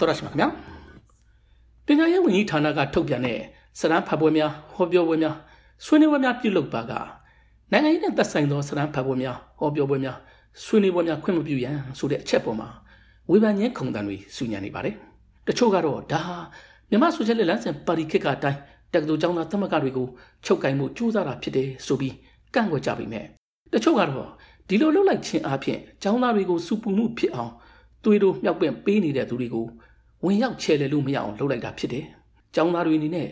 တော်ရရှိပါခင်ဗျာပညာရေးဝန်ကြီးဌာနကထုတ်ပြန်တဲ့စရန်ဖတ်ပွဲများဟောပြောပွဲများဆွေးနွေးပွဲများပြုလုပ်ပါကနိုင်ငံရေးနဲ့သက်ဆိုင်သောစရန်ဖတ်ပွဲများဟောပြောပွဲများဆွေးနွေးပွဲများခွင့်မပြုရန်ဆိုတဲ့အချက်ပေါ်မှာဝေဖန်ခြင်းခုံတန်တွေစုညံနေပါတယ်တချို့ကတော့ဒါဟာမြန်မာဆိုရှယ်လစ်လမ်းစဉ်ပါတီခေတ်ကအတိုင်းတက္ကသိုလ်ကျောင်းသားသမဂ္ဂတွေကိုချုပ်ကင်မှုစူးစမ်းတာဖြစ်တယ်ဆိုပြီးကန့်ကွက်ကြပြီမဲ့တချို့ကတော့ဒီလိုလုပ်လိုက်ခြင်းအပြင်ကျောင်းသားတွေကိုစုပူမှုဖြစ်အောင် သွေးတို့မြောက်ပင့်ပေးနေတဲ့သူတွေကိုဝင်ရောက်ချဲလေလို့မရအောင်လုပ်လိုက်တာဖြစ်တယ်။ကျောင်းသားတွေအနေနဲ့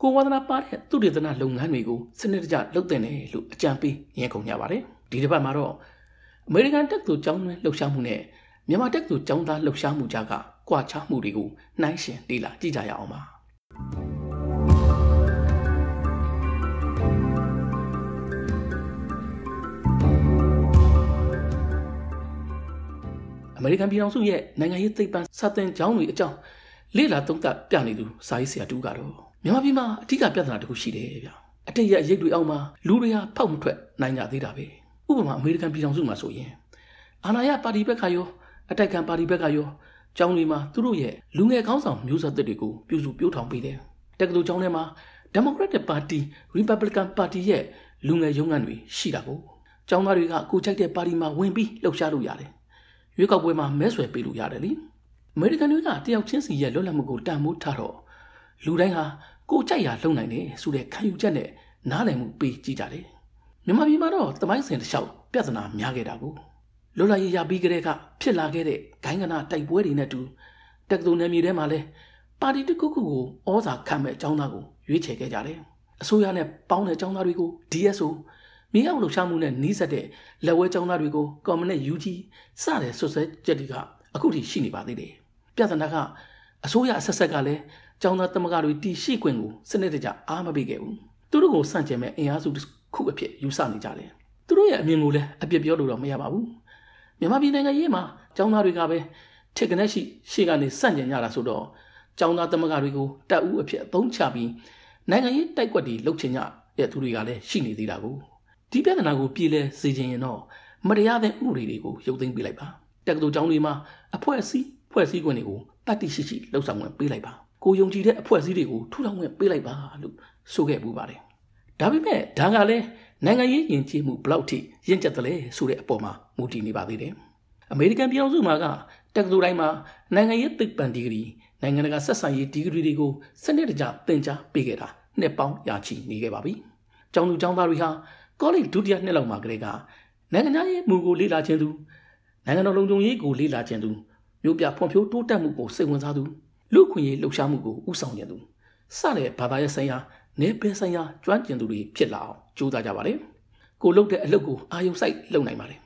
ကိုဝါဒနာပါတဲ့သူတေသနာလုပ်ငန်းတွေကိုစနစ်တကျလုပ်တင်တယ်လို့အကြံပေးညှင်းခုန်ကြပါတယ်။ဒီတစ်ပတ်မှာတော့အမေရိကန်တက်သူကျောင်းတွင်းလှုပ်ရှားမှုနဲ့မြန်မာတက်သူကျောင်းသားလှုပ်ရှားမှုကြားကကွာခြားမှုတွေကိုနှိုင်းယှဉ်လေ့လာကြည့်ကြရအောင်ပါ။ မေရိကန်ပြည်ထောင်စုရဲ့နိုင်ငံရေးသိပ္ပံစာသင်ကျောင်းတွေအကြောင်းလေ့လာသုံးသပ်ပြနေသူစာရေးဆရာတူကတော့မြန်မာပြည်မှာအထူးပြဿနာတစ်ခုရှိတယ်ဗျအတိတ်ရဲ့ရိတ်တွေအောက်မှာလူတွေဟာဖောက်မထွက်နိုင်ကြသေးတာပဲဥပမာအမေရိကန်ပြည်ထောင်စုမှာဆိုရင်အာဏာရပါတီဘက်ကရောအတိုက်ခံပါတီဘက်ကရောကျောင်းတွေမှာသူတို့ရဲ့လူငယ်ကောင်းဆောင်မျိုးဆက်သစ်တွေကိုပြုစုပြောင်းထောင်ပေးတယ်တက္ကသိုလ်ကျောင်းထဲမှာ Democratic Party Republican Party ရဲ့လူငယ်ရုံးခန်းတွေရှိတာကိုကျောင်းသားတွေကကိုချိုက်တဲ့ပါတီမှာဝင်ပြီးလှုပ်ရှားလို့ရတယ် ရွေးကောက်ပွဲမှာမဲဆွယ်ပေးလို့ရတယ်လीအမေရိကန်တွေကတယောက်ချင်းစီရဲ့လွတ်လပ်မှုကိုတန်ဖိုးထားတော့လူတိုင်းဟာကိုကြိုက်ရာလုံနိုင်တယ်ဆိုတဲ့ခံယူချက်နဲ့နားလည်မှုပေးကြည့်ကြတယ်မြန်မာပြည်မှာတော့တမိုင်းစင်တစ်လျှောက်ပြဿနာများခဲ့တာကိုလွတ်လပ်ရေးရပြီးကြတဲ့ကဖြစ်လာခဲ့တဲ့ဂိုင်းကနာတိုက်ပွဲတွေနဲ့တူတက္ကသိုလ်နယ်မြေထဲမှာလဲပါတီတစ်ခုခုကိုဩဇာခံမဲ့အကြောင်းသားကိုရွေးချယ်ခဲ့ကြတယ်အစိုးရနဲ့ပေါင်းတဲ့အကြောင်းသားတွေကို DSO မြေအောင်လှုပ်ရှားမှုနဲ့နှီးစပ်တဲ့လက်ဝဲကျောင်းသားတွေကိုကွန်မြူနစ် UG စတဲ့ဆွဆွဲချက်တွေကအခုထိရှိနေပါသေးတယ်။ပြဿနာကအစိုးရအဆက်ဆက်ကလည်းကျောင်းသားသမဂ္ဂတွေတီရှိခွင့်ကိုစနစ်တကျအားမပေးခဲ့ဘူး။သူတို့ကိုစန့်ကျင်မဲ့အင်အားစုတစ်ခုအဖြစ်ယူဆနေကြတယ်။သူတို့ရဲ့အမြင်ကိုလည်းအပြစ်ပြောလို့တော့မရပါဘူး။မြန်မာပြည်နိုင်ငံရေးမှာကျောင်းသားတွေကပဲထစ်ကနေရှိရှေ့ကနေစန့်ကျင်ကြတာဆိုတော့ကျောင်းသားသမဂ္ဂတွေကိုတပ်ဦးအဖြစ်အသုံးချပြီးနိုင်ငံရေးတိုက်ကွက်တွေလှုပ်ချင်ကြတဲ့သူတွေကလည်းရှိနေသေးတာကို ဒီပြဿနာကိုပြည်လဲစေခြင်းရင်တော့မတရားတဲ့ဥပဒေတွေကိုရုပ်သိမ်းပေးလိုက်ပါတက္ကသိုလ်ကျောင်းတွေမှာအဖွဲ့အစည်းဖွဲ့စည်းခွင့်တွေကိုတတ်သိရှိရှိလှုပ်ဆောင်ခွင့်ပေးလိုက်ပါကိုယုံကြည်တဲ့အဖွဲ့အစည်းတွေကိုထူထောင်ခွင့်ပေးလိုက်ပါလို့ဆိုခဲ့ပူပါတယ်ဒါပေမဲ့ဒါကလည်းနိုင်ငံရေးယဉ်ကျေးမှုဘလောက်ထိရင့်ကျက်တယ်လဲဆိုတဲ့အပေါ်မှာမူတည်နေပါသေးတယ်အမေရိကန်ပြည်ထောင်စုမှာကတက္ကသိုလ်တိုင်းမှာနိုင်ငံရေးသိပ္ပံဒီဂရီနိုင်ငံတကာဆက်ဆံရေးဒီဂရီတွေကိုစနစ်တကျသင်ကြားပေးခဲ့တာနှစ်ပေါင်းရာချီနေခဲ့ပါပြီ။ကျောင်းသူကျောင်းသားတွေဟာ ကောလိပ်ဒုတိယနှစ်လောက်မှာကလေးကနိုင်ငံသားရေးမူကိုလေ့လာခြင်းသူနိုင်ငံတော်လုံခြုံရေးကိုလေ့လာခြင်းသူမြို့ပြဖွံ့ဖြိုးတိုးတက်မှုကိုစိတ်ဝင်စားသူလူခွင့်ရေးလှုပ်ရှားမှုကိုဥဆောင်ခြင်းသူစတဲ့ဘာသာရေးဆိုင်ရာနေပယ်ဆိုင်ရာကျွမ်းကျင်သူတွေဖြစ်လာအောင်ကြိုးစားကြပါတယ်ကိုလုပ်တဲ့အလုပ်ကိုအာယုံစိုက်လုပ်နိုင်ပါတယ်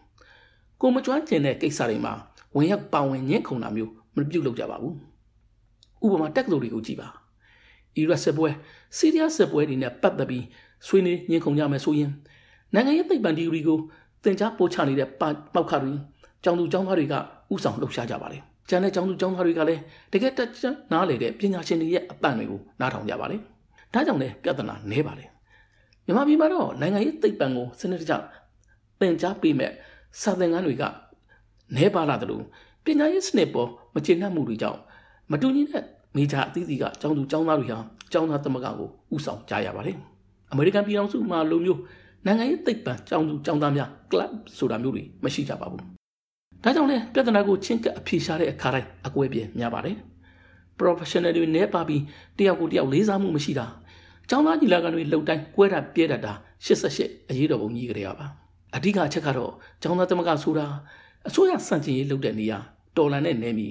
ကိုမကျွမ်းကျင်တဲ့ကိစ္စတွေမှာဝင်ရောက်ပါဝင်ညှင်းခုန်တာမျိုးမပြုတ်လုပ်ကြပါဘူးဥပမာတက်ကတော်တွေကိုကြည့်ပါအီရတ်စစ်ပွဲစီးရီးယားစစ်ပွဲတွေနဲ့ပတ်သက်ပြီးဆွေးနွေးညှင်းခုန်ကြမယ်ဆိုရင် နိုင်ငံရေးသိပ္ပံဒီဂရီကိုသင်ကြားပို့ချနေတဲ့ပေါက်ခါတွေကျောင်းသူကျောင်းသားတွေကဥဆောင်လှုပ်ရှားကြပါတယ်။ကျန်တဲ့ကျောင်းသူကျောင်းသားတွေကလည်းတကယ်တက်ချနားလေတဲ့ပညာရှင်တွေရဲ့အပန့်တွေကိုနားထောင်ကြပါတယ်။ဒါကြောင့်လည်းပြဿနာနည်းပါတယ်။မြန်မာပြည်မှာတော့နိုင်ငံရေးသိပ္ပံကိုစနစ်တကျသင်ကြားပေးမဲ့စာသင်ခန်းတွေကနည်းပါလာတယ်လို့ပညာရေးစနစ်ပေါ်မကျေနပ်မှုတွေကြောင့်မတူညီတဲ့မေဂျာအသီးသီးကကျောင်းသူကျောင်းသားတွေဟာကျောင်းသားသမဂ္ဂကိုဥဆောင်ကြရပါတယ်။အမေရိကန်ပြည်ထောင်စုမှာလိုမျိုး နိုင်ငံရေးသိပ္ပံကျောင်းသူကျောင်းသားများ club ဆိုတာမျိုးတွေမရှိကြပါဘူး။ဒါကြောင့်လဲပြဿနာကိုချင်းကပ်အဖြေရှာတဲ့အခါတိုင်းအကွဲပြဲများပါတယ်။ professional တွေနဲ့ပါပြီးတယောက်ကိုတယောက်လေးစားမှုမရှိတာ။ကျောင်းသားညီလာခံတွေလှုပ်တိုင်းကွဲတာပြဲတတ်တာ88အရေးတော်ပုံကြီးကြရပါ။အဓိကအချက်ကတော့ကျောင်းသားသမဂ္ဂဆိုတာအစိုးရစံချိန်ရေးလုပ်တဲ့နေရာတော်လန်တဲ့နေမီ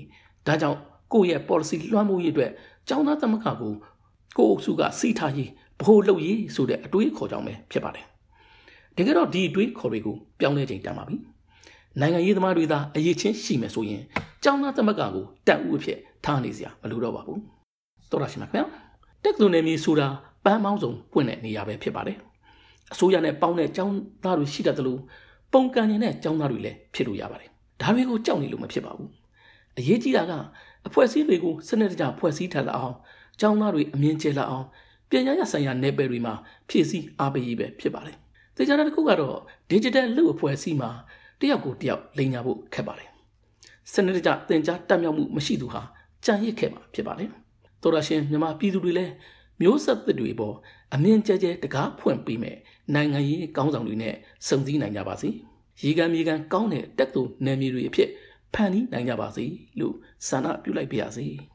ဒါကြောင့်ကိုယ့်ရဲ့ policy လွှမ်းမိုးရေးအတွက်ကျောင်းသားသမဂ္ဂကိုကိုယ့်အုပ်စုကစီးထားရေးဘ ਹੁ လုပ်ရေးဆိုတဲ့အတွေးခေါ်ကြောင်းပဲဖြစ်ပါတယ် တကယ်တော့ဒီအတွေးခေါ်တွေကိုပြောင်းလဲချိန်တန်ပါပြီနိုင်ငံရေးသမားတွေသာအရေးချင်းရှိမယ်ဆိုရင်ကျောင်းသားသမဂ္ဂကိုတန်ဦးအဖြစ်ထားနေစရာမလိုတော့ပါဘူးတော်ရရှိမှာခင်ဗျာတက္ကသိုလ်နယ်မြေဆိုတာပန်းပေါင်းစုံပွင့်တဲ့နေရာပဲဖြစ်ပါတယ်အစိုးရနဲ့ပေါင်းတဲ့ကျောင်းသားတွေရှိတတ်တယ်လို့ပုံကန်နေတဲ့ကျောင်းသားတွေလည်းဖြစ်လို့ရပါတယ်ဒါတွေကိုကြောက်နေလို့မဖြစ်ပါဘူးအရေးကြီးတာကအဖွဲ့အစည်းတွေကိုစနစ်တကျဖွဲ့စည်းထားလာအောင်ကျောင်းသားတွေအမြင်ကျလာအောင်ပြည်ညာရဆိုင်ရာနယ်ပယ်တွေမှာဖြည့်ဆည်းအားပေးရေးပဲဖြစ်ပါတယ် သေချာတာတစ်ခုကတော့ digital လူအဖွဲ့အစည်းမှာတယောက်ကိုတယောက်လိန်ညာဖို့ခက်ပါတယ်စနစ်တကျသင်ကြားတက်မြောက်မှုမရှိသူဟာကြံ့ရစ်ခဲ့မှာဖြစ်ပါတယ်။တော်ရရှင်မြန်မာပြည်သူတွေလည်းမျိုးဆက်သစ်တွေပေါ်အမြင့်ကျဲကျဲတကားဖွင့်ပေးမယ်နိုင်ငံရေးကောင်းဆောင်တွေနဲ့စုံစည်းနိုင်ကြပါစေ။ရေကံမြေကံကောင်းတဲ့တက်သူနယ်မြေတွေအဖြစ်ဖန်တီးနိုင်ကြပါစေလို့ဆန္ဒပြုလိုက်ပါရစေ။